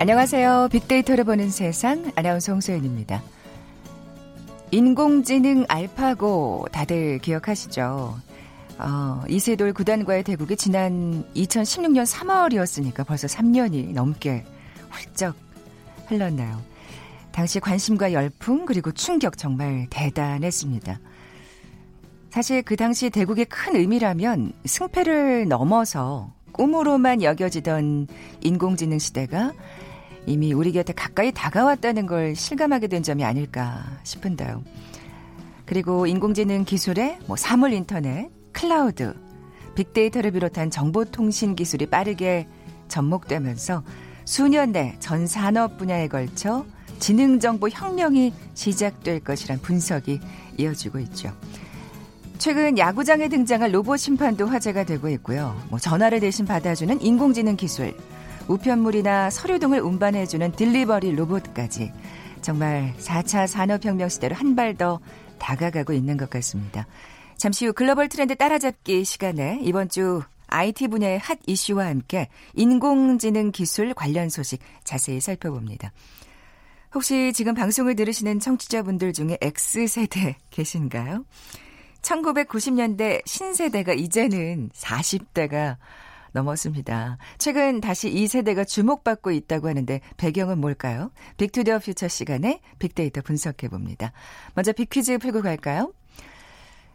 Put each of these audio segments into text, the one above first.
안녕하세요. 빅데이터를 보는 세상 아나운서 홍소연입니다. 인공지능 알파고 다들 기억하시죠? 어, 이세돌 구단과의 대국이 지난 2016년 3월이었으니까 벌써 3년이 넘게 훌쩍 흘렀나요? 당시 관심과 열풍 그리고 충격 정말 대단했습니다. 사실 그 당시 대국의 큰 의미라면 승패를 넘어서 꿈으로만 여겨지던 인공지능 시대가 이미 우리 곁에 가까이 다가왔다는 걸 실감하게 된 점이 아닐까 싶은데요. 그리고 인공지능 기술에 뭐 사물 인터넷, 클라우드, 빅데이터를 비롯한 정보통신 기술이 빠르게 접목되면서 수년 내 전 산업 분야에 걸쳐 지능정보 혁명이 시작될 것이란 분석이 이어지고 있죠. 최근 야구장에 등장한 로봇 심판도 화제가 되고 있고요. 뭐 전화를 대신 받아주는 인공지능 기술, 우편물이나 서류 등을 운반해주는 딜리버리 로봇까지 정말 4차 산업혁명 시대로 한 발 더 다가가고 있는 것 같습니다. 잠시 후 글로벌 트렌드 따라잡기 시간에 이번 주 IT 분야의 핫 이슈와 함께 인공지능 기술 관련 소식 자세히 살펴봅니다. 혹시 지금 방송을 들으시는 청취자분들 중에 X세대 계신가요? 1990년대 신세대가 이제는 40대가 넘었습니다. 최근 다시 이 세대가 주목받고 있다고 하는데 배경은 뭘까요? 빅투더 퓨처 시간에 빅데이터 분석해 봅니다. 먼저 빅퀴즈 풀고 갈까요?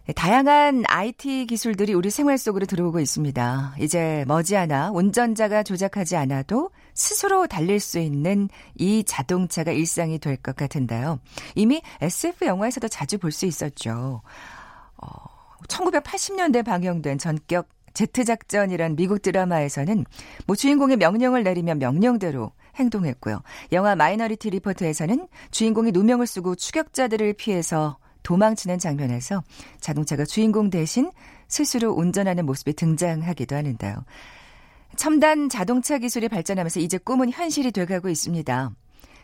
네, 다양한 IT 기술들이 우리 생활 속으로 들어오고 있습니다. 이제 머지않아 운전자가 조작하지 않아도 스스로 달릴 수 있는 이 자동차가 일상이 될 것 같은데요. 이미 SF 영화에서도 자주 볼 수 있었죠. 어, 1980년대 방영된 전격 제트 작전이란 미국 드라마에서는 뭐 주인공이 명령을 내리면 명령대로 행동했고요. 영화 마이너리티 리포트에서는 주인공이 누명을 쓰고 추격자들을 피해서 도망치는 장면에서 자동차가 주인공 대신 스스로 운전하는 모습이 등장하기도 하는데요. 첨단 자동차 기술이 발전하면서 이제 꿈은 현실이 돼가고 있습니다.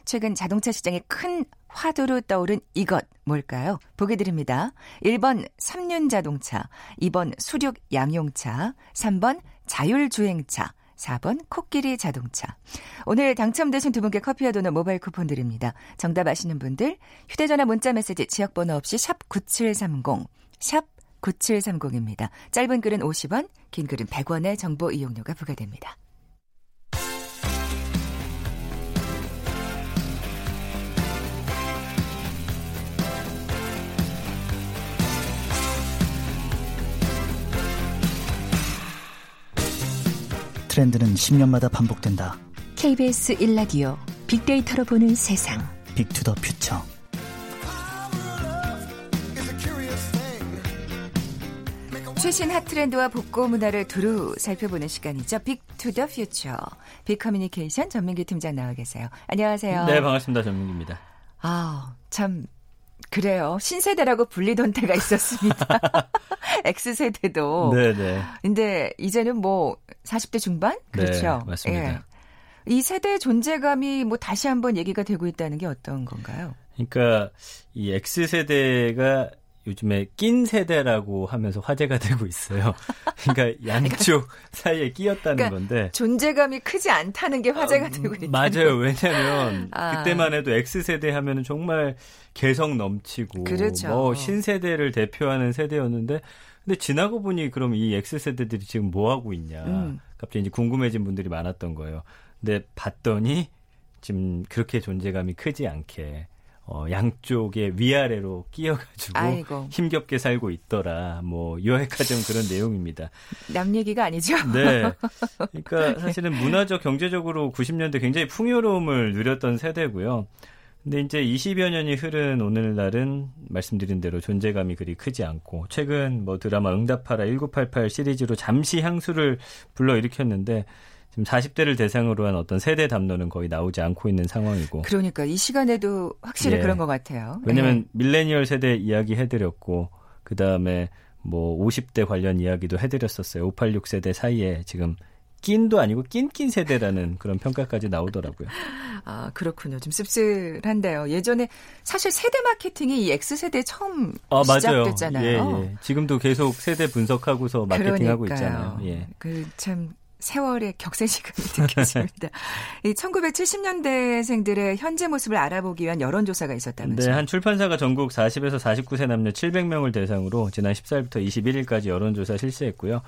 최근 자동차 시장에 큰 화두로 떠오른 이것 뭘까요? 보기 드립니다. 1번 삼륜 자동차, 2번 수륙 양용차, 3번 자율주행차, 4번 코끼리 자동차. 오늘 당첨되신 두 분께 커피와 도넛 모바일 쿠폰 드립니다. 정답 아시는 분들 휴대전화 문자 메시지 지역번호 없이 샵 9730, 샵 9730입니다. 짧은 글은 50원, 긴 글은 100원의 정보 이용료가 부과됩니다. 트렌드는 10년마다 반복된다. KBS 1라디오 빅데이터로 보는 세상. Big to the Future. 최신 핫 트렌드와 복고 문화를 두루 살펴보는 시간이죠. Big to the Future. 비커뮤니케이션 전민기 팀장 나와 계세요. 안녕하세요. 네, 반갑습니다. 전민기입니다. 아, 참 그래요. 신세대라고 불리던 때가 있었습니다. X세대도. 네네. 근데 이제는 뭐 40대 중반? 그렇죠. 네, 맞습니다. 예. 이 세대 존재감이 뭐 다시 한번 얘기가 되고 있다는 게 어떤 건가요? 그러니까 이 X세대가 요즘에 낀 세대라고 하면서 화제가 되고 있어요. 그러니까 양쪽 사이에 끼었다는 그러니까 건데 존재감이 크지 않다는 게 화제가 어, 되고 있다. 맞아요. 왜냐하면 아. 그때만 해도 X 세대 하면은 정말 개성 넘치고 그렇죠. 뭐 신세대를 대표하는 세대였는데 근데 지나고 보니 그럼 이 X 세대들이 지금 뭐 하고 있냐 음. 갑자기 이제 궁금해진 분들이 많았던 거예요. 근데 봤더니 지금 그렇게 존재감이 크지 않게 어, 양쪽에 위아래로 끼어가지고 아이고. 힘겹게 살고 있더라. 뭐 요약하자면 그런 내용입니다. 남 얘기가 아니죠. 네. 그러니까 사실은 문화적 경제적으로 90년대 굉장히 풍요로움을 누렸던 세대고요. 근데 이제 20여 년이 흐른 오늘날은 말씀드린 대로 존재감이 그리 크지 않고 최근 뭐 드라마 응답하라 1988 시리즈로 잠시 향수를 불러 일으켰는데 지금 40대를 대상으로 한 어떤 세대 담론은 거의 나오지 않고 있는 상황이고. 그러니까 이 시간에도 확실히 네. 그런 것 같아요. 왜냐하면 네. 밀레니얼 세대 이야기 해드렸고 그 다음에 뭐 50대 관련 이야기도 해드렸었어요. 586 세대 사이에 지금 낀도 아니고 낀낀 세대라는 그런 평가까지 나오더라고요. 아 그렇군요. 좀 씁쓸한데요. 예전에 사실 세대 마케팅이 이 X 세대 처음 아, 시작됐잖아요. 예, 예. 지금도 계속 세대 분석하고서 마케팅하고 있잖아요. 예. 그참 세월의 격세지감이 느껴집니다. 이 1970년대생들의 현재 모습을 알아보기 위한 여론조사가 있었다면서요? 네, 한 출판사가 전국 40에서 49세 남녀 700명을 대상으로 지난 14일부터 21일까지 여론조사 실시했고요.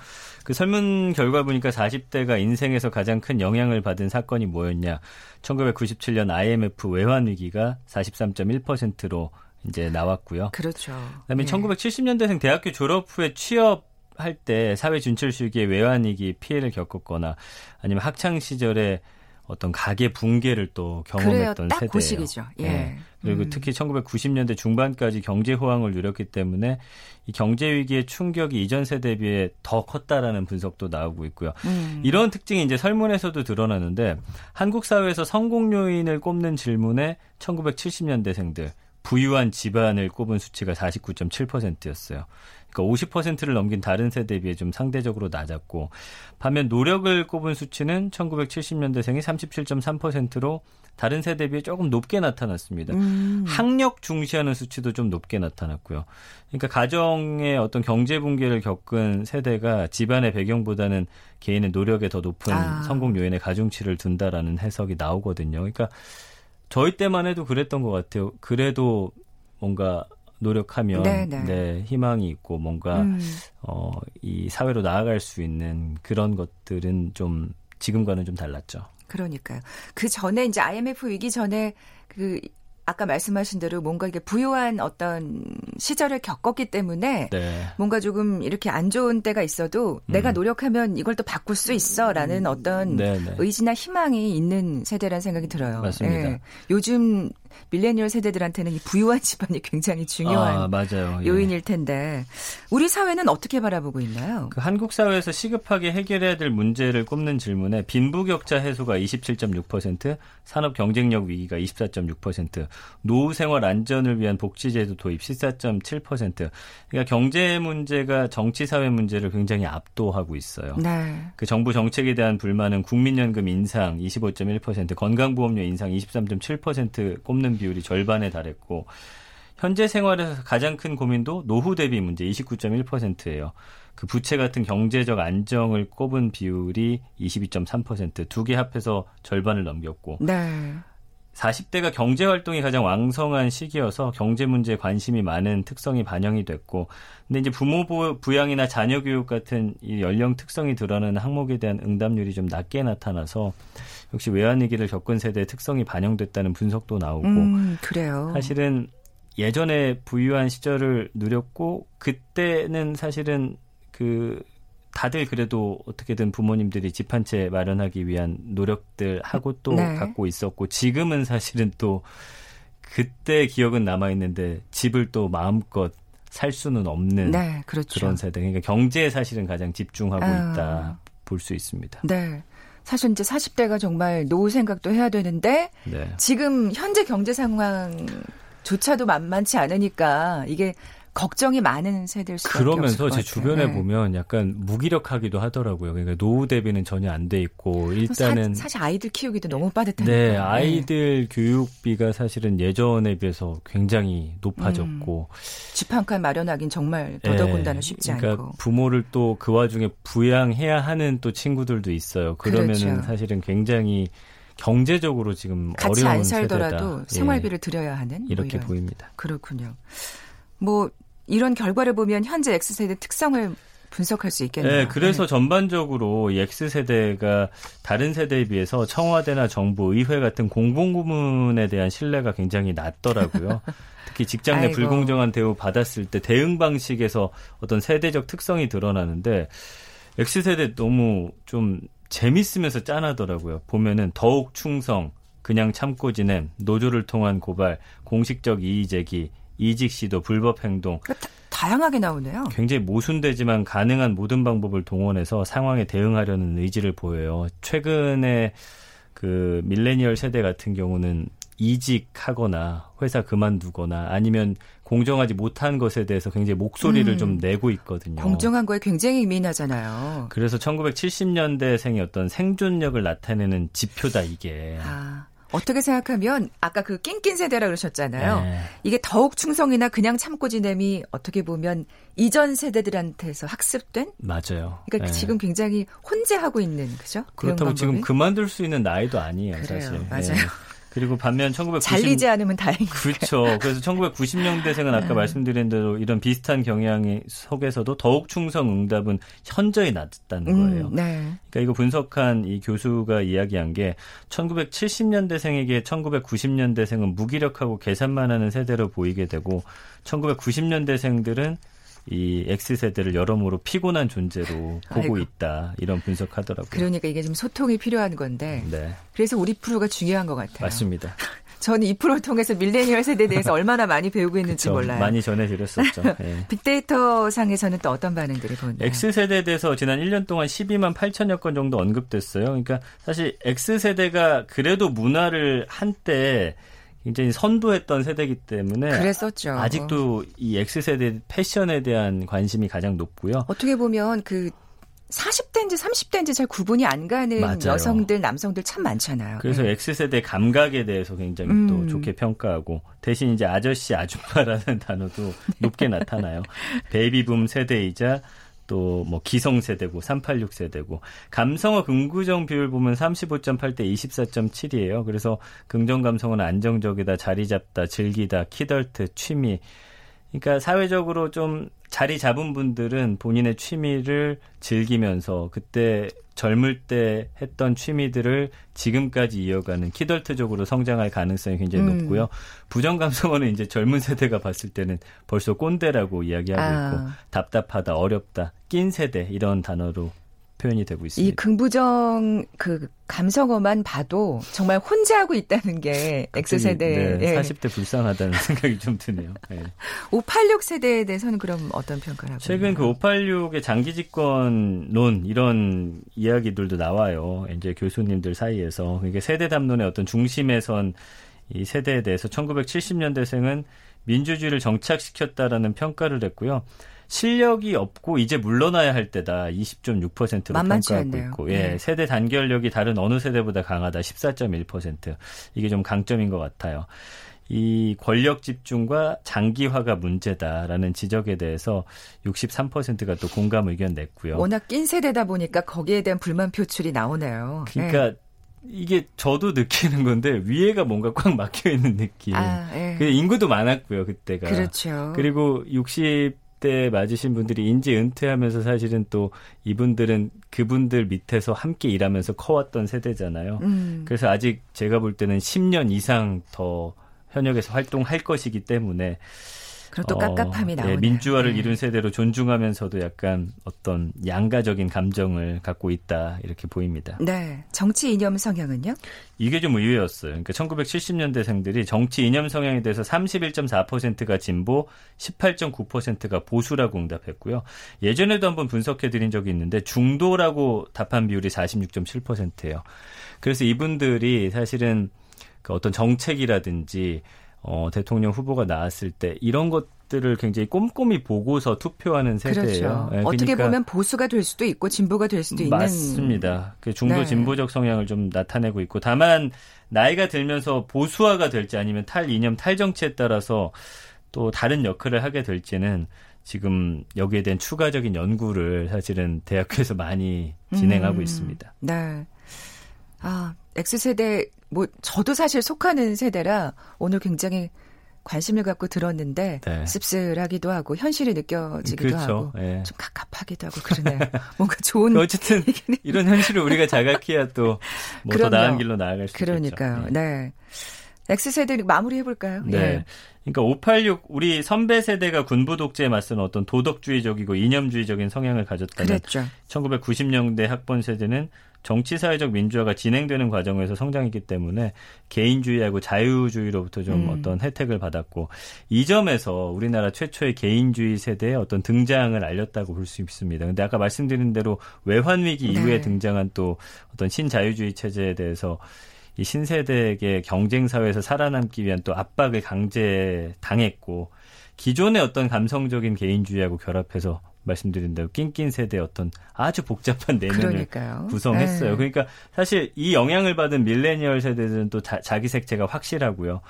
그 설문 결과 보니까 40대가 인생에서 가장 큰 영향을 받은 사건이 뭐였냐. 1997년 IMF 외환 위기가 43.1%로 이제 나왔고요. 그렇죠. 그다음에 예. 1970년대생 대학교 졸업 후에 취업 할 때 사회 진출 시기에 외환위기 피해를 겪었거나 아니면 학창 시절에 어떤 가계 붕괴를 또 경험했던 세대예요. 그 시기죠. 예. 네. 그리고 음. 특히 1990년대 중반까지 경제 호황을 누렸기 때문에 이 경제 위기의 충격이 이전 세대에 비해 더 컸다라는 분석도 나오고 있고요. 음. 이런 특징이 이제 설문에서도 드러나는데 한국 사회에서 성공 요인을 꼽는 질문에 1970년대생들 부유한 집안을 꼽은 수치가 49.7%였어요. 그러니까 50%를 넘긴 다른 세대에 비해 좀 상대적으로 낮았고 반면 노력을 꼽은 수치는 1970년대생이 37.3%로 다른 세대에 비해 조금 높게 나타났습니다. 음. 학력 중시하는 수치도 좀 높게 나타났고요. 그러니까 가정의 어떤 경제 붕괴를 겪은 세대가 집안의 배경보다는 개인의 노력에 더 높은 아. 성공 요인에 가중치를 둔다라는 해석이 나오거든요. 그러니까 저희 때만 해도 그랬던 것 같아요. 그래도 뭔가 노력하면 네네. 네. 네, 희망이 있고 뭔가 음. 어, 이 사회로 나아갈 수 있는 그런 것들은 좀 지금과는 좀 달랐죠. 그러니까요. 그 전에 이제 IMF 위기 전에 그 아까 말씀하신 대로 뭔가 이게 부유한 어떤 시절을 겪었기 때문에 네. 뭔가 조금 이렇게 안 좋은 때가 있어도 음. 내가 노력하면 이걸 또 바꿀 수 있어라는 어떤 네, 네. 의지나 희망이 있는 세대라는 생각이 들어요. 맞습니다. 예. 요즘 밀레니얼 세대들한테는 이 부유한 집안이 굉장히 중요한 아, 맞아요. 예. 요인일 텐데 우리 사회는 어떻게 바라보고 있나요? 그 한국 사회에서 시급하게 해결해야 될 문제를 꼽는 질문에 빈부격차 해소가 27.6%, 산업 경쟁력 위기가 24.6%, 노후 생활 안전을 위한 복지제도 도입 14.7%. 그러니까 경제 문제가 정치 사회 문제를 굉장히 압도하고 있어요. 네. 그 정부 정책에 대한 불만은 국민연금 인상 25.1%, 건강보험료 인상 23.7% 꼽는 비율이 절반에 달했고 현재 생활에서 가장 큰 고민도 노후 대비 문제 29.1%예요. 그 부채 같은 경제적 안정을 꼽은 비율이 22.3%두 개 합해서 절반을 넘겼고 네. 40대가 경제 활동이 가장 왕성한 시기여서 경제 문제에 관심이 많은 특성이 반영이 됐고 근데 이제 부모 부양이나 자녀 교육 같은 이 연령 특성이 드러나는 항목에 대한 응답률이 좀 낮게 나타나서 역시 외환위기를 겪은 세대의 특성이 반영됐다는 분석도 나오고 음, 그래요. 사실은 예전에 부유한 시절을 누렸고 그때는 사실은 그 다들 그래도 어떻게든 부모님들이 집 한 채 마련하기 위한 노력들 하고 또 네. 갖고 있었고 지금은 사실은 또 그때 기억은 남아 있는데 집을 또 마음껏 살 수는 없는 네, 그렇죠. 그런 세대. 그러니까 경제에 사실은 가장 집중하고 아. 있다 볼 수 있습니다. 네. 사실 이제 40대가 정말 노후 생각도 해야 되는데 네. 지금 현재 경제 상황 조차도 만만치 않으니까 이게 걱정이 많은 세대일 수 그러면서 제 주변에 네. 보면 약간 무기력하기도 하더라고요. 그러니까 노후 대비는 전혀 안 돼 있고 일단은 사, 실 아이들 키우기도 너무 빠듯해요. 네, 아이들 네. 교육비가 사실은 예전에 비해서 굉장히 높아졌고 음, 집한 칸 마련하긴 정말 더더군다나 네, 쉽지 그러니까 않고 부모를 또 그 와중에 부양해야 하는 또 친구들도 있어요. 그러면은 그렇죠. 사실은 굉장히 경제적으로 지금 같이 어려운 안 살더라도 세대다. 생활비를 예. 들여야 하는 이렇게 뭐 보입니다. 그렇군요. 뭐 이런 결과를 보면 현재 X세대 특성을 분석할 수 있겠네요. 네, 그래서 네. 전반적으로 이 X세대가 다른 세대에 비해서 청와대나 정부, 의회 같은 공공부문에 대한 신뢰가 굉장히 낮더라고요. 특히 직장 내 아이고. 불공정한 대우 받았을 때 대응 방식에서 어떤 세대적 특성이 드러나는데 X세대 너무 좀 재밌으면서 짠하더라고요. 보면은 더욱 충성, 그냥 참고 지냄, 노조를 통한 고발, 공식적 이의 제기, 이직 시도, 불법 행동. 그러니까 다 양하게 나오네요. 굉장히 모순되지만 가능한 모든 방법을 동원해서 상황에 대응하려는 의지를 보여요. 최근에 그 밀레니얼 세대 같은 경우는 이직하거나 회사 그만두거나 아니면 공정하지 못한 것에 대해서 굉장히 목소리를 음, 좀 내고 있거든요. 공정한 거에 굉장히 예민하잖아요. 그래서 1970년대생의 어떤 생존력을 나타내는 지표다 이게. 아. 어떻게 생각하면 아까 그 낑낀 세대라 그러셨잖아요. 네. 이게 더욱 충성이나 그냥 참고 지냄이 어떻게 보면 이전 세대들한테서 학습된 맞아요. 그러니까 네. 지금 굉장히 혼재하고 있는 그죠? 그렇다고 지금 그만둘 수 있는 나이도 아니에요, 그래요, 사실. 맞아요. 네. 그리고 반면 1990 잘리지 않으면 다행이죠. 그렇죠. 그래서 1990년대생은 아까 네. 말씀드린 대로 이런 비슷한 경향이 속에서도 더욱 충성 응답은 현저히 낮다는 음, 거예요. 음, 네. 그러니까 이거 분석한 이 교수가 이야기한 게 1970년대생에게 1990년대생은 무기력하고 계산만 하는 세대로 보이게 되고 1990년대생들은 이 X세대를 여러모로 피곤한 존재로 보고 아이고. 있다. 이런 분석하더라고요. 그러니까 이게 좀 소통이 필요한 건데. 네. 그래서 우리 프로가 중요한 것 같아요. 맞습니다. 저는 이 프로를 통해서 밀레니얼 세대에 대해서 얼마나 많이 배우고 있는지 그쵸, 몰라요. 많이 전해드렸었죠. 네. 빅데이터 상에서는 또 어떤 반응들이 보나요? X세대에 대해서 지난 1년 동안 12만 8천여 건 정도 언급됐어요. 그러니까 사실 X세대가 그래도 문화를 한때 굉장히 선도했던 세대이기 때문에 그랬었죠. 아직도 이 X세대 패션에 대한 관심이 가장 높고요. 어떻게 보면 그 40대인지 30대인지 잘 구분이 안 가는 맞아요. 여성들, 남성들 참 많잖아요. 그래서 네. X세대 감각에 대해서 굉장히 음. 또 좋게 평가하고 대신 이제 아저씨, 아줌마라는 단어도 높게 나타나요. 베이비붐 세대이자 또 뭐 기성세대고 386세대고 감성어 긍부정 비율 보면 35.8 대 24.7이에요. 그래서 긍정 감성은 안정적이다, 자리 잡다, 즐기다, 키덜트, 취미. 그러니까 사회적으로 좀 자리 잡은 분들은 본인의 취미를 즐기면서 그때 젊을 때 했던 취미들을 지금까지 이어가는 키덜트적으로 성장할 가능성이 굉장히 음. 높고요. 부정 감성어는 이제 젊은 세대가 봤을 때는 벌써 꼰대라고 이야기하고 아. 있고 답답하다, 어렵다, 낀 세대 이런 단어로 표현이 되고 있습니다. 이 긍부정 그 감성어만 봐도 정말 혼자 하고 있다는 게 X세대. 네, 40대 불쌍하다는 생각이 좀 드네요. 네. 586 세대에 대해서는 그럼 어떤 평가를 하고 최근 있나요? 그 586의 장기 집권론 이런 이야기들도 나와요. 이제 교수님들 사이에서. 이게 세대 담론의 어떤 중심에 선 이 세대에 대해서 1970년대생은 민주주의를 정착시켰다라는 평가를 했고요. 실력이 없고 이제 물러나야 할 때다 20.6%로 평가하고 않네요. 있고 예, 네. 세대 단결력이 다른 어느 세대보다 강하다 14.1% 이게 좀 강점인 것 같아요. 이 권력 집중과 장기화가 문제다라는 지적에 대해서 63%가 또 공감 의견 냈고요. 워낙 낀 세대다 보니까 거기에 대한 불만 표출이 나오네요. 그러니까 네. 이게 저도 느끼는 건데 위에가 뭔가 꽉 막혀 있는 느낌. 아, 예. 인구도 많았고요 그때가. 그렇죠. 그리고 60 때 맞으신 분들이 인지 은퇴하면서 사실은 또 이분들은 그분들 밑에서 함께 일하면서 커왔던 세대잖아요. 음. 그래서 아직 제가 볼 때는 10년 이상 더 현역에서 활동할 것이기 때문에 그리고 또 깝깝함이 어, 나오네요. 네, 민주화를 네. 이룬 세대로 존중하면서도 약간 어떤 양가적인 감정을 갖고 있다 이렇게 보입니다. 네, 정치 이념 성향은요? 이게 좀 의외였어요. 그러니까 1970년대생들이 정치 이념 성향에 대해서 31.4%가 진보, 18.9%가 보수라고 응답했고요. 예전에도 한번 분석해드린 적이 있는데 중도라고 답한 비율이 46.7%예요. 그래서 이분들이 사실은 그 어떤 정책이라든지 어, 대통령 후보가 나왔을 때 이런 것 들을 굉장히 꼼꼼히 보고서 투표하는 세대예요. 그렇죠. 네, 어떻게 그러니까 보면 보수가 될 수도 있고 진보가 될 수도 있는 맞습니다. 그 중도 네. 진보적 성향을 좀 나타내고 있고 다만 나이가 들면서 보수화가 될지 아니면 탈 이념 탈 정치에 따라서 또 다른 역할을 하게 될지는 지금 여기에 대한 추가적인 연구를 사실은 대학교에서 많이 진행하고 음, 있습니다. 네. 아, X세대 뭐 저도 사실 속하는 세대라 오늘 굉장히 관심을 갖고 들었는데 네. 씁쓸하기도 하고 현실이 느껴지기도 그렇죠. 하고 네. 좀 갑갑하기도 하고 그러네요. 뭔가 좋은 어쨌든 이런 현실을 우리가 자각해야 또 뭐 더 나은 길로 나아갈 수 그러니까요. 있겠죠. 네. 네. X세대 마무리해 볼까요? 네. 예. 그러니까 586 우리 선배 세대가 군부 독재에 맞선 어떤 도덕주의적이고 이념주의적인 성향을 가졌다면 그랬죠. 1990년대 학번 세대는 정치 사회적 민주화가 진행되는 과정에서 성장했기 때문에 개인주의하고 자유주의로부터 좀 음. 어떤 혜택을 받았고 이 점에서 우리나라 최초의 개인주의 세대의 어떤 등장을 알렸다고 볼 수 있습니다. 근데 아까 말씀드린 대로 외환 위기 이후에 네. 등장한 또 어떤 신자유주의 체제에 대해서 이 신세대에게 경쟁 사회에서 살아남기 위한 또 압박을 강제 당했고 기존의 어떤 감성적인 개인주의하고 결합해서 말씀드린 대로 세대 어떤 아주 복잡한 내면을 그러니까요. 구성했어요. 네. 그러니까 사실 이 영향을 받은 밀레니얼 세대들은 또 자, 자기 색채가 확실하고요.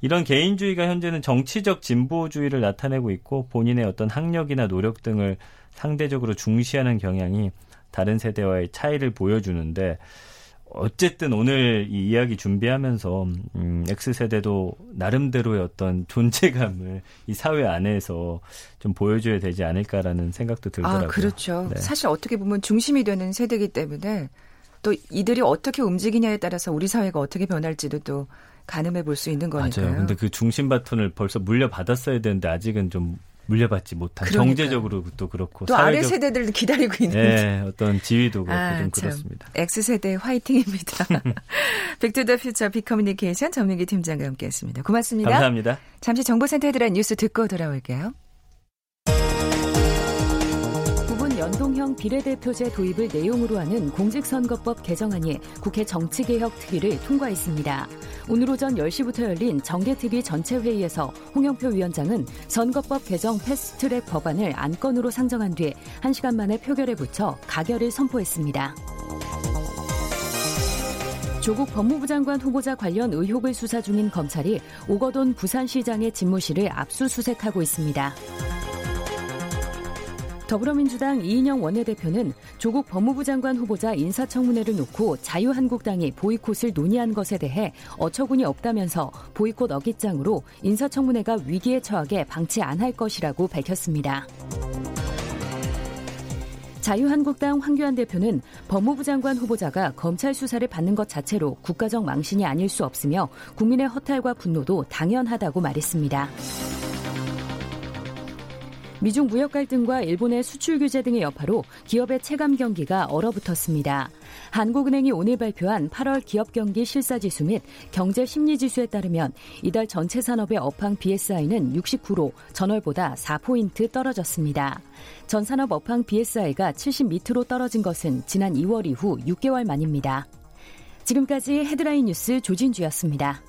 이런 개인주의가 현재는 정치적 진보주의를 나타내고 있고 본인의 어떤 학력이나 노력 등을 상대적으로 중시하는 경향이 다른 세대와의 차이를 보여주는데 어쨌든 오늘 이 이야기 준비하면서 음, X세대도 나름대로의 어떤 존재감을 이 사회 안에서 좀 보여줘야 되지 않을까라는 생각도 들더라고요. 아, 그렇죠. 네. 사실 어떻게 보면 중심이 되는 세대이기 때문에 또 이들이 어떻게 움직이냐에 따라서 우리 사회가 어떻게 변할지도 또 가늠해 볼 수 있는 거니까요. 맞아요. 근데 그 중심 바톤을 벌써 물려받았어야 되는데 아직은 좀 물려받지 못한 그러니까요. 경제적으로도 그렇고 또 아래 세대들 기다리고 있는 네, 어떤 지위도 그렇고 아, 좀 그렇습니다. X 세대 화이팅입니다. Big to the Future 비커뮤니케이션 전민기 팀장과 함께했습니다. 고맙습니다. 감사합니다. 잠시 정보센터에 들어간 뉴스 듣고 돌아올게요. 연동형 비례대표제 도입을 내용으로 하는 공직선거법 개정안이 국회 정치개혁 특위를 통과했습니다. 오늘 오전 10시부터 열린 정개특위 전체 회의에서 홍영표 위원장은 선거법 개정 패스트트랙 법안을 안건으로 상정한 뒤 1시간 만에 표결에 붙여 가결을 선포했습니다. 조국 법무부 장관 후보자 관련 의혹을 수사 중인 검찰이 오거돈 부산시장의 집무실을 압수수색하고 있습니다. 더불어민주당 이인영 원내대표는 조국 법무부 장관 후보자 인사청문회를 놓고 자유한국당이 보이콧을 논의한 것에 대해 어처구니 없다면서 보이콧 어깃장으로 인사청문회가 위기에 처하게 방치 안 할 것이라고 밝혔습니다. 자유한국당 황교안 대표는 법무부 장관 후보자가 검찰 수사를 받는 것 자체로 국가적 망신이 아닐 수 없으며 국민의 허탈과 분노도 당연하다고 말했습니다. 미중 무역 갈등과 일본의 수출 규제 등의 여파로 기업의 체감 경기가 얼어붙었습니다. 한국은행이 오늘 발표한 8월 기업 경기 실사 지수 및 경제 심리 지수에 따르면 이달 전체 산업의 업황 BSI는 69로 전월보다 4포인트 떨어졌습니다. 전 산업 업황 BSI가 70 밑으로 떨어진 것은 지난 2월 이후 6개월 만입니다. 지금까지 헤드라인 뉴스 조진주였습니다.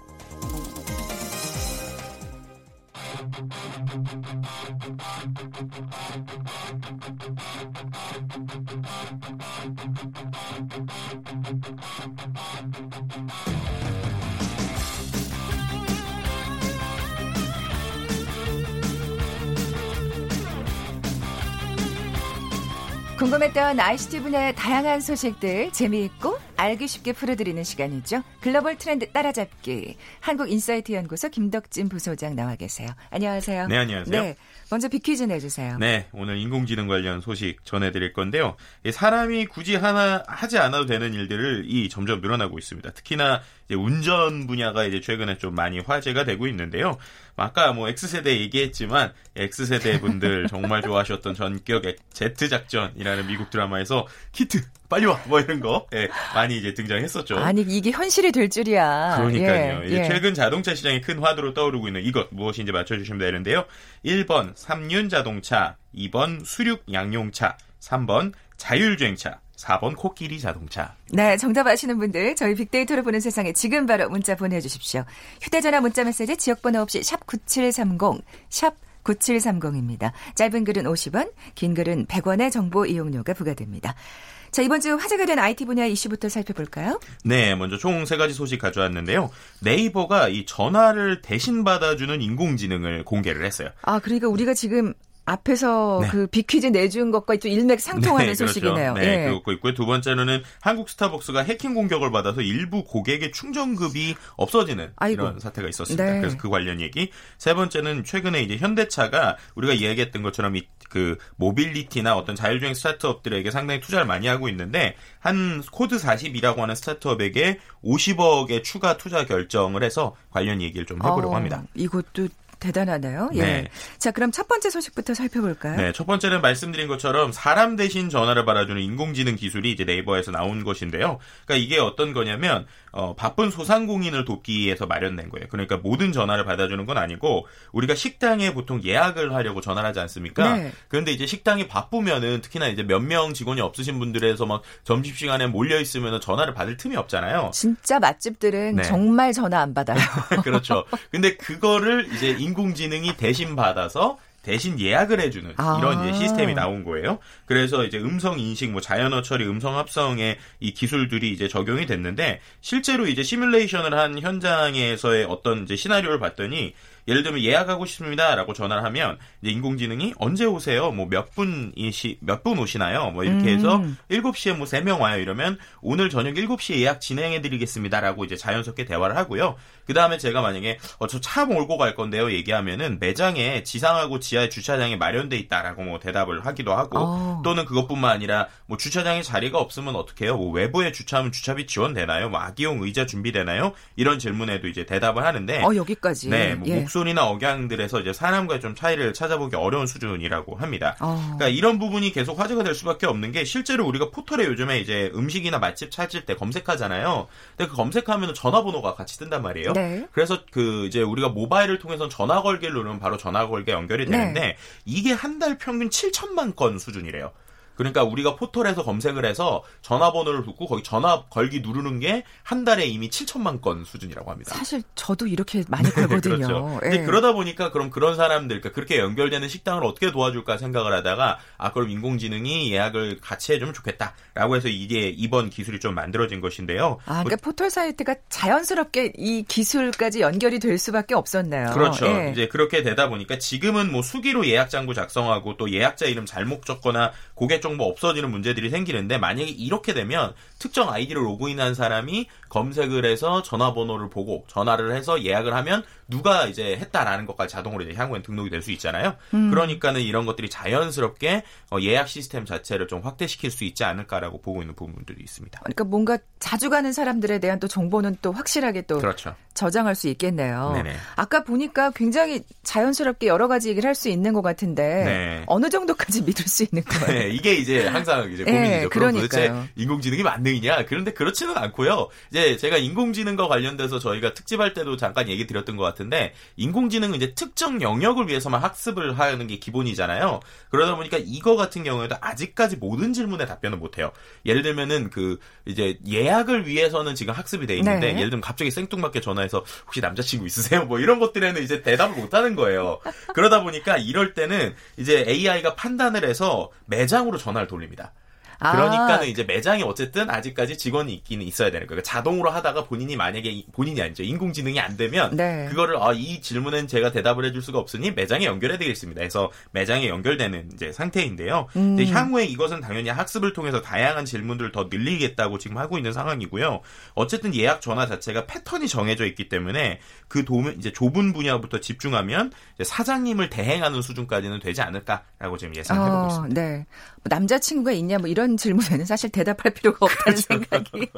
궁금했던 분야의 다양한 소식들 재미있고 알기 쉽게 풀어드리는 시간이죠. 글로벌 트렌드 따라잡기. 한국인사이트 연구소 김덕진 부소장 나와 계세요. 안녕하세요. 네, 안녕하세요. 네, 먼저 비퀴즈 내주세요. 네, 오늘 인공지능 관련 소식 전해드릴 건데요. 사람이 굳이 하나 하지 않아도 되는 일들을 이 점점 늘어나고 있습니다. 특히나 운전 분야가 이제 최근에 좀 많이 화제가 되고 있는데요. 아까 뭐 X세대 얘기했지만 X세대 분들 정말 좋아하셨던 전격 Z 작전이라는 미국 드라마에서 키트 빨리 와! 뭐 이런 거, 예, 많이 이제 등장했었죠. 아니, 이게 현실이 될 줄이야. 그러니까요. 예, 예. 최근 자동차 시장에 큰 화두로 떠오르고 있는 이것, 무엇인지 맞춰주시면 되는데요. 1번, 삼륜 자동차. 2번, 수륙 양용차. 3번, 자율주행차. 4번 코끼리 자동차. 네, 정답 아시는 분들 저희 빅데이터를 보는 세상에 지금 바로 문자 보내주십시오. 휴대전화 문자 메시지 지역번호 없이 샵 9730, 샵 9730입니다. 짧은 글은 50원, 긴 글은 100원의 정보 이용료가 부과됩니다. 자, 이번 주 화제가 된 IT 분야 이슈부터 살펴볼까요? 네, 먼저 총 세 가지 소식 가져왔는데요. 네이버가 이 전화를 대신 받아주는 인공지능을 공개를 했어요. 아, 그러니까 우리가 지금 앞에서 네. 그 비퀴즈 내준 것과 또 일맥상통하는 네, 그렇죠. 소식이네요. 네, 예. 그거 있고요. 두 번째로는 한국 스타벅스가 해킹 공격을 받아서 일부 고객의 충전급이 없어지는 아이고. 이런 사태가 있었습니다. 네. 그래서 그 관련 얘기. 세 번째는 최근에 이제 현대차가 우리가 이야기했던 것처럼 이 그 모빌리티나 어떤 자율주행 스타트업들에게 상당히 투자를 많이 하고 있는데 한 코드 42라고 하는 스타트업에게 50억의 추가 투자 결정을 해서 관련 얘기를 좀 해보려고 어, 합니다. 이것도 대단하네요. 예. 네. 자, 그럼 첫 번째 소식부터 살펴볼까요? 네, 첫 번째는 말씀드린 것처럼 사람 대신 전화를 받아주는 인공지능 기술이 이제 네이버에서 나온 것인데요. 그러니까 이게 어떤 거냐면 어, 바쁜 소상공인을 돕기 위해서 마련된 거예요. 그러니까 모든 전화를 받아주는 건 아니고 우리가 식당에 보통 예약을 하려고 전화를 하지 않습니까? 네. 그런데 이제 식당이 바쁘면은 특히나 이제 몇 명 직원이 없으신 분들에서 막 점심 시간에 몰려 있으면 전화를 받을 틈이 없잖아요. 진짜 맛집들은 네. 정말 전화 안 받아요. 그렇죠. 근데 그거를 이제 인 공지능이 대신 받아서 대신 예약을 해주는 아. 이런 이제 시스템이 나온 거예요. 그래서 이제 음성 인식, 뭐 자연어 처리, 음성 합성의 이 기술들이 이제 적용이 됐는데 실제로 이제 시뮬레이션을 한 현장에서의 어떤 이제 시나리오를 봤더니 예를 들면 예약하고 싶습니다라고 전화를 하면 이제 인공지능이 언제 오세요? 뭐 몇 분이시 몇 분 오시나요? 뭐 이렇게 해서 음. 7시에 뭐 3명 와요. 이러면 오늘 저녁 7시에 예약 진행해 드리겠습니다라고 이제 자연스럽게 대화를 하고요. 그 다음에 제가 만약에 어, 저 차 몰고 갈 건데요. 얘기하면은 매장에 지상하고 지하에 주차장이 마련돼 있다라고 뭐 대답을 하기도 하고 어. 또는 그것뿐만 아니라 뭐 주차장에 자리가 없으면 어떻게 해요? 뭐 외부에 주차하면 주차비 지원되나요? 뭐 아기용 의자 준비되나요? 이런 질문에도 이제 대답을 하는데 어 여기까지 네, 뭐 예. 목소리나 억양들에서 이제 사람과 좀 차이를 찾아보기 어려운 수준이라고 합니다. 어. 그러니까 이런 부분이 계속 화제가 될 수밖에 없는 게 실제로 우리가 포털에 요즘에 이제 음식이나 맛집 찾을 때 검색하잖아요. 근데 그 검색하면 전화번호가 같이 뜬단 말이에요. 네. 그래서 그 이제 우리가 모바일을 통해서 전화 걸기를 누르면 바로 전화 걸게 연결이 되는데 네. 이게 한 달 평균 7천만 건 수준이래요. 그러니까 우리가 포털에서 검색을 해서 전화번호를 듣고 거기 전화 걸기 누르는 게 한 달에 이미 7천만 건 수준이라고 합니다. 사실 저도 이렇게 많이 걸거든요. 그렇죠. 예. 그러다 보니까 그럼 그런 사람들, 그러니까 그렇게 연결되는 식당을 어떻게 도와줄까 생각을 하다가 아 그럼 인공지능이 예약을 같이 해주면 좋겠다라고 해서 이게 이번 기술이 좀 만들어진 것인데요. 아, 그러니까 뭐, 포털 사이트가 자연스럽게 이 기술까지 연결이 될 수밖에 없었나요? 그렇죠. 예. 이제 그렇게 되다 보니까 지금은 뭐 수기로 예약 장부 작성하고 또 예약자 이름 잘못 적거나 고객 정보 없어지는 문제들이 생기는데 만약에 이렇게 되면 특정 아이디로 로그인한 사람이 검색을 해서 전화번호를 보고 전화를 해서 예약을 하면 누가 이제 했다라는 것까지 자동으로 이제 향후엔 등록이 될 수 있잖아요. 음. 그러니까는 이런 것들이 자연스럽게 어, 예약 시스템 자체를 좀 확대시킬 수 있지 않을까라고 보고 있는 부분들이 있습니다. 그러니까 뭔가 자주 가는 사람들에 대한 또 정보는 또 확실하게 또 그렇죠. 저장할 수 있겠네요. 네네. 아까 보니까 굉장히 자연스럽게 여러 가지 얘기를 할 수 있는 것 같은데 네. 어느 정도까지 믿을 수 있는 거예요? 네, 이게 이제 항상 이제 고민이죠. 네, 그럼 도대체 인공지능이 만능이냐? 그런데 그렇지는 않고요. 이제 제가 인공지능과 관련돼서 저희가 특집할 때도 잠깐 얘기 드렸던 것 같은데 인공지능은 이제 특정 영역을 위해서만 학습을 하는 게 기본이잖아요. 그러다 보니까 이거 같은 경우에도 아직까지 모든 질문에 답변을 못 해요. 예를 들면은 그 이제 예약을 위해서는 지금 학습이 돼 있는데 네. 예를 들면 갑자기 생뚱맞게 전화해서 혹시 남자친구 있으세요? 뭐 이런 것들에는 이제 대답을 못 하는 거예요. 그러다 보니까 이럴 때는 이제 AI가 판단을 해서 매장으로 전화를 돌립니다. 그러니까는 아. 이제 매장이 어쨌든 아직까지 직원이 있기는 있어야 되는 거예요. 그러니까 자동으로 하다가 본인이 만약에 본인이 아니죠. 인공지능이 안 되면 네. 그거를 아, 이 질문은 제가 대답을 해줄 수가 없으니 매장에 연결해야 되겠습니다. 해서 매장에 연결되는 이제 상태인데요. 음. 이제 향후에 이것은 당연히 학습을 통해서 다양한 질문들을 더 늘리겠다고 지금 하고 있는 상황이고요. 어쨌든 예약 전화 자체가 패턴이 정해져 있기 때문에 그 도면 이제 좁은 분야부터 집중하면 사장님을 대행하는 수준까지는 되지 않을까라고 지금 예상해보고 어, 있습니다. 네. 뭐 남자친구가 있냐 뭐 이런 질문에는 사실 대답할 필요가 없다는 그렇죠. 생각이.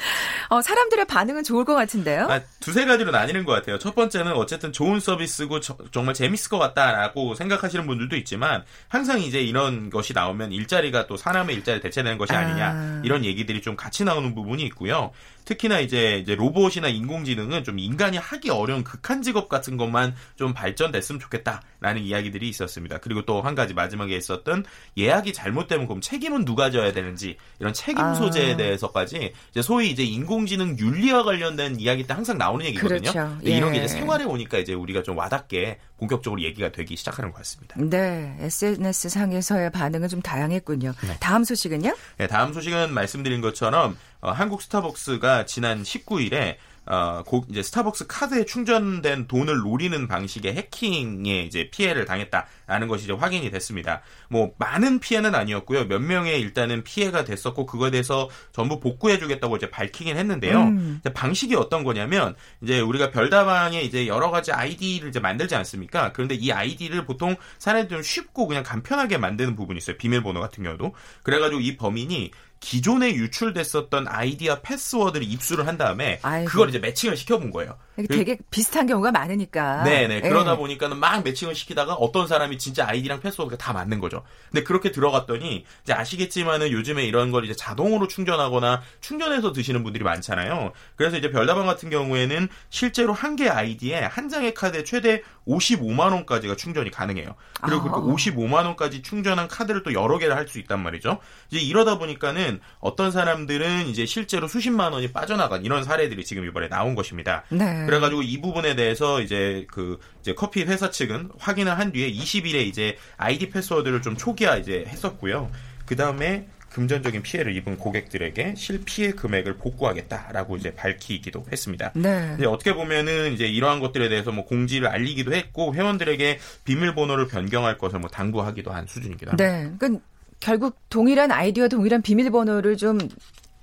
어, 사람들의 반응은 좋을 것 같은데요. 아, 두세 가지로 나뉘는 것 같아요. 첫 번째는 어쨌든 좋은 서비스고 저, 정말 재밌을 것 같다라고 생각하시는 분들도 있지만 항상 이제 이런 것이 나오면 일자리가 또 사람의 일자리 대체되는 것이 아니냐 아. 이런 얘기들이 좀 같이 나오는 부분이 있고요. 특히나 이제, 이제 로봇이나 인공지능은 좀 인간이 하기 어려운 극한 직업 같은 것만 좀 발전됐으면 좋겠다 라는 이야기들이 있었습니다. 그리고 또 한 가지 마지막에 있었던 예약이 잘못되면 그럼 책임은 누가 져야 되는지 이런 책임 아. 소재에 대해서까지 이제 소위 이제 인공지능 윤리와 관련된 이야기 때 항상 나오는 얘기거든요. 그렇죠. 예. 이런 게 이제 생활에 오니까 이제 우리가 좀 와닿게 본격적으로 얘기가 되기 시작하는 것 같습니다. 네, SNS 상에서의 반응은 좀 다양했군요. 네. 다음 소식은요? 네, 다음 소식은 말씀드린 것처럼 어, 한국 스타벅스가 지난 19일에 어, 고, 이제 스타벅스 카드에 충전된 돈을 노리는 방식의 해킹에 이제 피해를 당했다라는 것이 이제 확인이 됐습니다. 뭐 많은 피해는 아니었고요. 몇 명의 일단은 피해가 됐었고 그거에 대해서 전부 복구해주겠다고 이제 밝히긴 했는데요. 음. 방식이 어떤 거냐면 이제 우리가 별다방에 이제 여러 가지 아이디를 이제 만들지 않습니까? 그런데 이 아이디를 보통 사람들이 좀 쉽고 그냥 간편하게 만드는 부분이 있어요. 비밀번호 같은 경우도. 그래가지고 이 범인이 기존에 유출됐었던 아이디와 패스워드를 입수를 한 다음에 아이고. 그걸 이제 매칭을 시켜본 거예요. 되게 비슷한 경우가 많으니까. 네네. 네. 그러다 보니까는 막 매칭을 시키다가 어떤 사람이 진짜 아이디랑 패스워드가 다 맞는 거죠. 근데 그렇게 들어갔더니 이제 아시겠지만은 요즘에 이런 걸 이제 자동으로 충전하거나 충전해서 드시는 분들이 많잖아요. 그래서 이제 별다방 같은 경우에는 실제로 한 개 아이디에 한 장의 카드에 최대 55만 원까지가 충전이 가능해요. 그리고 아. 그렇게 55만 원까지 충전한 카드를 또 여러 개를 할 수 있단 말이죠. 이제 이러다 보니까는 경우에는 어떤 사람들은 이제 실제로 수십만 원이 빠져나간 이런 사례들이 지금 이번에 나온 것입니다. 네. 그래가지고 이 부분에 대해서 이제 그 이제 커피 회사 측은 확인을 한 뒤에 20일에 이제 아이디 패스워드를 좀 초기화 이제 했었고요. 그 다음에 금전적인 피해를 입은 고객들에게 실피해 금액을 복구하겠다라고 이제 밝히기도 했습니다. 네. 이제 어떻게 보면은 이제 이러한 것들에 대해서 뭐 공지를 알리기도 했고 회원들에게 비밀번호를 변경할 것을 뭐 당부하기도 한 수준이기도 합니다. 네. 그러니까 결국 동일한 아이디와 동일한 비밀번호를 좀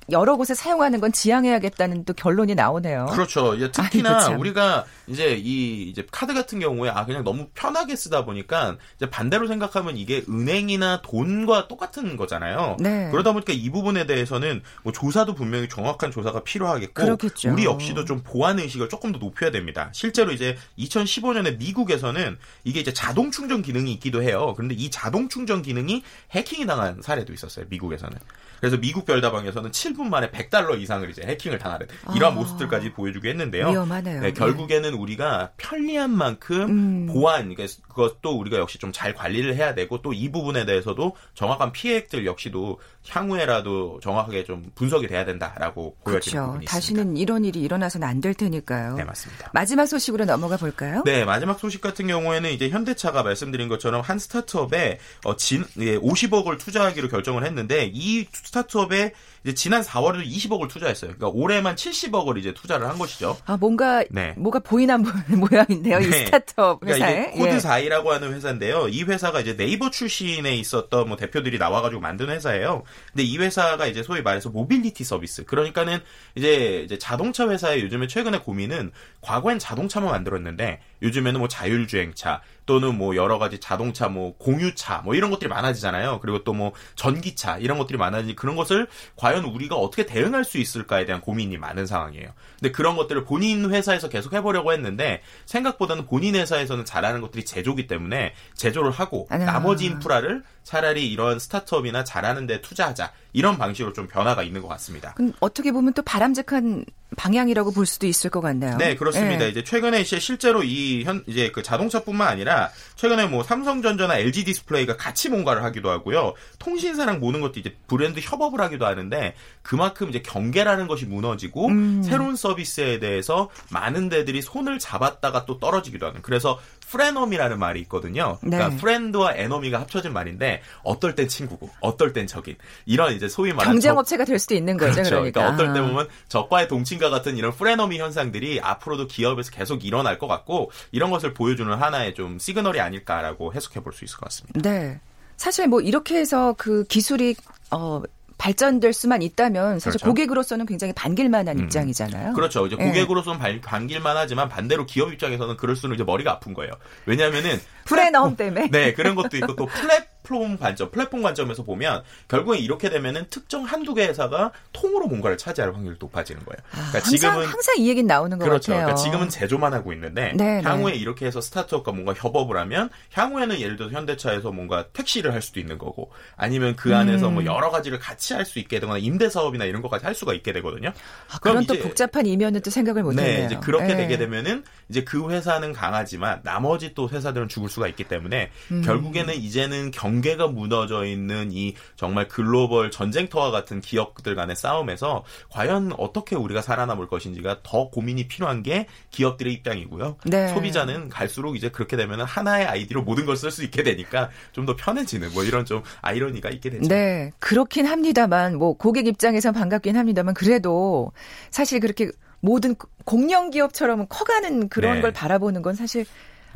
여러 곳에 사용하는 건 지양해야겠다는 또 결론이 나오네요. 그렇죠. 특히나 아이고, 우리가 이제 이 이제 카드 같은 경우에 아 그냥 너무 편하게 쓰다 보니까 이제 반대로 생각하면 이게 은행이나 돈과 똑같은 거잖아요. 네. 그러다 보니까 이 부분에 대해서는 뭐 조사도 분명히 정확한 조사가 필요하겠고 그렇겠죠. 우리 역시도 좀 보안 의식을 조금 더 높여야 됩니다. 실제로 이제 2015년에 미국에서는 이게 이제 자동 충전 기능이 있기도 해요. 그런데 이 자동 충전 기능이 해킹이 당한 사례도 있었어요. 미국에서는. 그래서 미국 별다방에서는 7분 만에 100달러 이상을 이제 해킹을 당하는 이러한 아. 모습들까지 보여주게 했는데요. 위험하네요. 네, 결국에는 우리가 편리한 만큼 음. 보안 그러니까 그것도 우리가 역시 좀 잘 관리를 해야 되고 또 이 부분에 대해서도 정확한 피해액들 역시도 향후에라도 정확하게 좀 분석이 돼야 된다라고 보여지는 그렇죠. 부분이 다시는 있습니다. 이런 일이 일어나서는 안 될 테니까요. 네, 맞습니다. 마지막 소식으로 넘어가 볼까요? 네, 마지막 소식 같은 경우에는 이제 현대차가 말씀드린 것처럼 한 스타트업에 어, 진, 예, 50억을 투자하기로 결정을 했는데 이 스타트업에 이제 지난 4월에도 20억을 투자했어요. 그러니까 올해만 70억을 이제 투자를 한 것이죠. 아 뭔가 네. 뭐가 보이는 모양인데요. 네. 이 스타트업 회사에. 그러니까 코드 42라고 예. 하는 회사인데요. 이 회사가 이제 네이버 출신에 있었던 뭐 대표들이 나와가지고 만든 회사예요. 근데 이 회사가 이제 소위 말해서 모빌리티 서비스. 그러니까는 이제 이제 자동차 회사의 요즘에 최근에 고민은 과거엔 자동차만 만들었는데 요즘에는 뭐 자율주행차 또는 뭐 여러 가지 자동차 뭐 공유차 뭐 이런 것들이 많아지잖아요. 그리고 또 뭐 전기차 이런 것들이 많아지 그런 것을 과연 우리가 어떻게 대응할 수 있을까에 대한 고민이 많은 상황이에요. 근데 그런 것들을 본인 회사에서 계속 해보려고 했는데 생각보다는 본인 회사에서는 잘하는 것들이 제조기 때문에 제조를 하고 아. 나머지 인프라를 차라리 이런 스타트업이나 잘하는 데 투자하자 이런 방식으로 좀 변화가 있는 것 같습니다. 그럼 어떻게 보면 또 바람직한 방향이라고 볼 수도 있을 것 같네요. 네, 그렇습니다. 네. 이제 최근에 이제 실제로 이 현 이제 그 자동차뿐만 아니라 최근에 뭐 삼성전자나 LG 디스플레이가 같이 뭔가를 하기도 하고요. 통신사랑 모는 것도 이제 브랜드 협업을 하기도 하는데 그만큼 이제 경계라는 것이 무너지고 음. 새로운 서비스에 대해서 많은 데들이 손을 잡았다가 또 떨어지기도 하는. 그래서 frenemy라는 말이 있거든요. 그러니까 네. friend와 enemy가 합쳐진 말인데 어떨 땐 친구고 어떨 땐 적인 이런 이제 소위 말하는 경쟁 업체가 될 수도 있는 거죠. 그렇죠. 그러니까. 그러니까 어떨 때 보면 적과의 동친과 같은 이런 프레너미 현상들이 앞으로도 기업에서 계속 일어날 것 같고 이런 것을 보여주는 하나의 좀 시그널이 아닐까라고 해석해 볼 수 있을 것 같습니다. 네. 사실 뭐 이렇게 해서 그 기술이 어 발전될 수만 있다면 사실 그렇죠. 고객으로서는 굉장히 반길만한 음. 입장이잖아요. 그렇죠. 이제 예. 고객으로서는 네. 반길만하지만 반대로 기업 입장에서는 그럴 수는 이제 머리가 아픈 거예요. 왜냐하면은 프레넘 때문에 네 그런 것도 있고 또 플랫 플랫폼 관점, 플랫폼 관점에서 보면 결국에 이렇게 되면은 특정 한두 개 회사가 통으로 뭔가를 차지할 확률이 높아지는 거예요. 아, 그러니까 아, 항상, 지금은 항상 이 얘기는 나오는 것 그렇죠. 같아요. 그러니까 지금은 제조만 하고 있는데 네네. 네. 향후에 이렇게 해서 스타트업과 뭔가 협업을 하면 향후에는 예를 들어서 현대차에서 뭔가 택시를 할 수도 있는 거고 아니면 그 안에서 뭐 음. 뭐 여러 가지를 같이 할 수 있게 되거나 임대 사업이나 이런 것까지 할 수가 있게 되거든요. 아, 그럼 또 복잡한 이면은 또 생각을 못 네, 했네요. 이제 그렇게 네. 되게 되면은 이제 그 회사는 강하지만 나머지 또 회사들은 죽을 수가 있기 때문에 음. 결국에는 이제는 경 계가 무너져 있는 이 정말 글로벌 전쟁터와 같은 기업들 간의 싸움에서 과연 어떻게 우리가 살아남을 것인지가 더 고민이 필요한 게 기업들의 입장이고요. 네. 소비자는 갈수록 이제 그렇게 되면 하나의 아이디로 모든 걸 쓸 수 있게 되니까 좀 더 편해지는 뭐 이런 좀 아이러니가 있게 되죠. 네. 그렇긴 합니다만 뭐 고객 입장에서 반갑긴 합니다만 그래도 사실 그렇게 모든 공룡 기업처럼 커가는 그런 네. 걸 바라보는 건 사실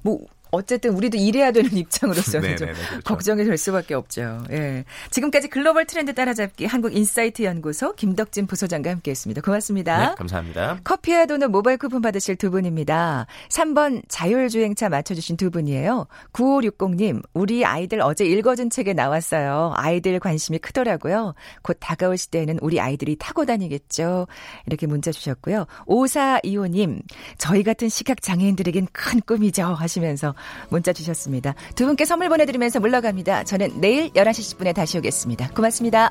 뭐 어쨌든 우리도 일해야 되는 입장으로서는 네, 좀 네, 네, 그렇죠. 걱정이 될 수밖에 없죠. 예. 지금까지 글로벌 트렌드 따라잡기 한국 인사이트 연구소 김덕진 부소장과 함께했습니다. 고맙습니다. 네, 감사합니다. 커피와 도넛 모바일 쿠폰 받으실 두 분입니다. 3번 자율주행차 맞춰주신 두 분이에요. 9560님, 우리 아이들 어제 읽어준 책에 나왔어요. 아이들 관심이 크더라고요. 곧 다가올 시대에는 우리 아이들이 타고 다니겠죠. 이렇게 문자 주셨고요. 5425님, 저희 같은 시각장애인들에겐 큰 꿈이죠. 하시면서 문자 주셨습니다. 두 분께 선물 보내드리면서 물러갑니다. 저는 내일 11시 10분에 다시 오겠습니다. 고맙습니다.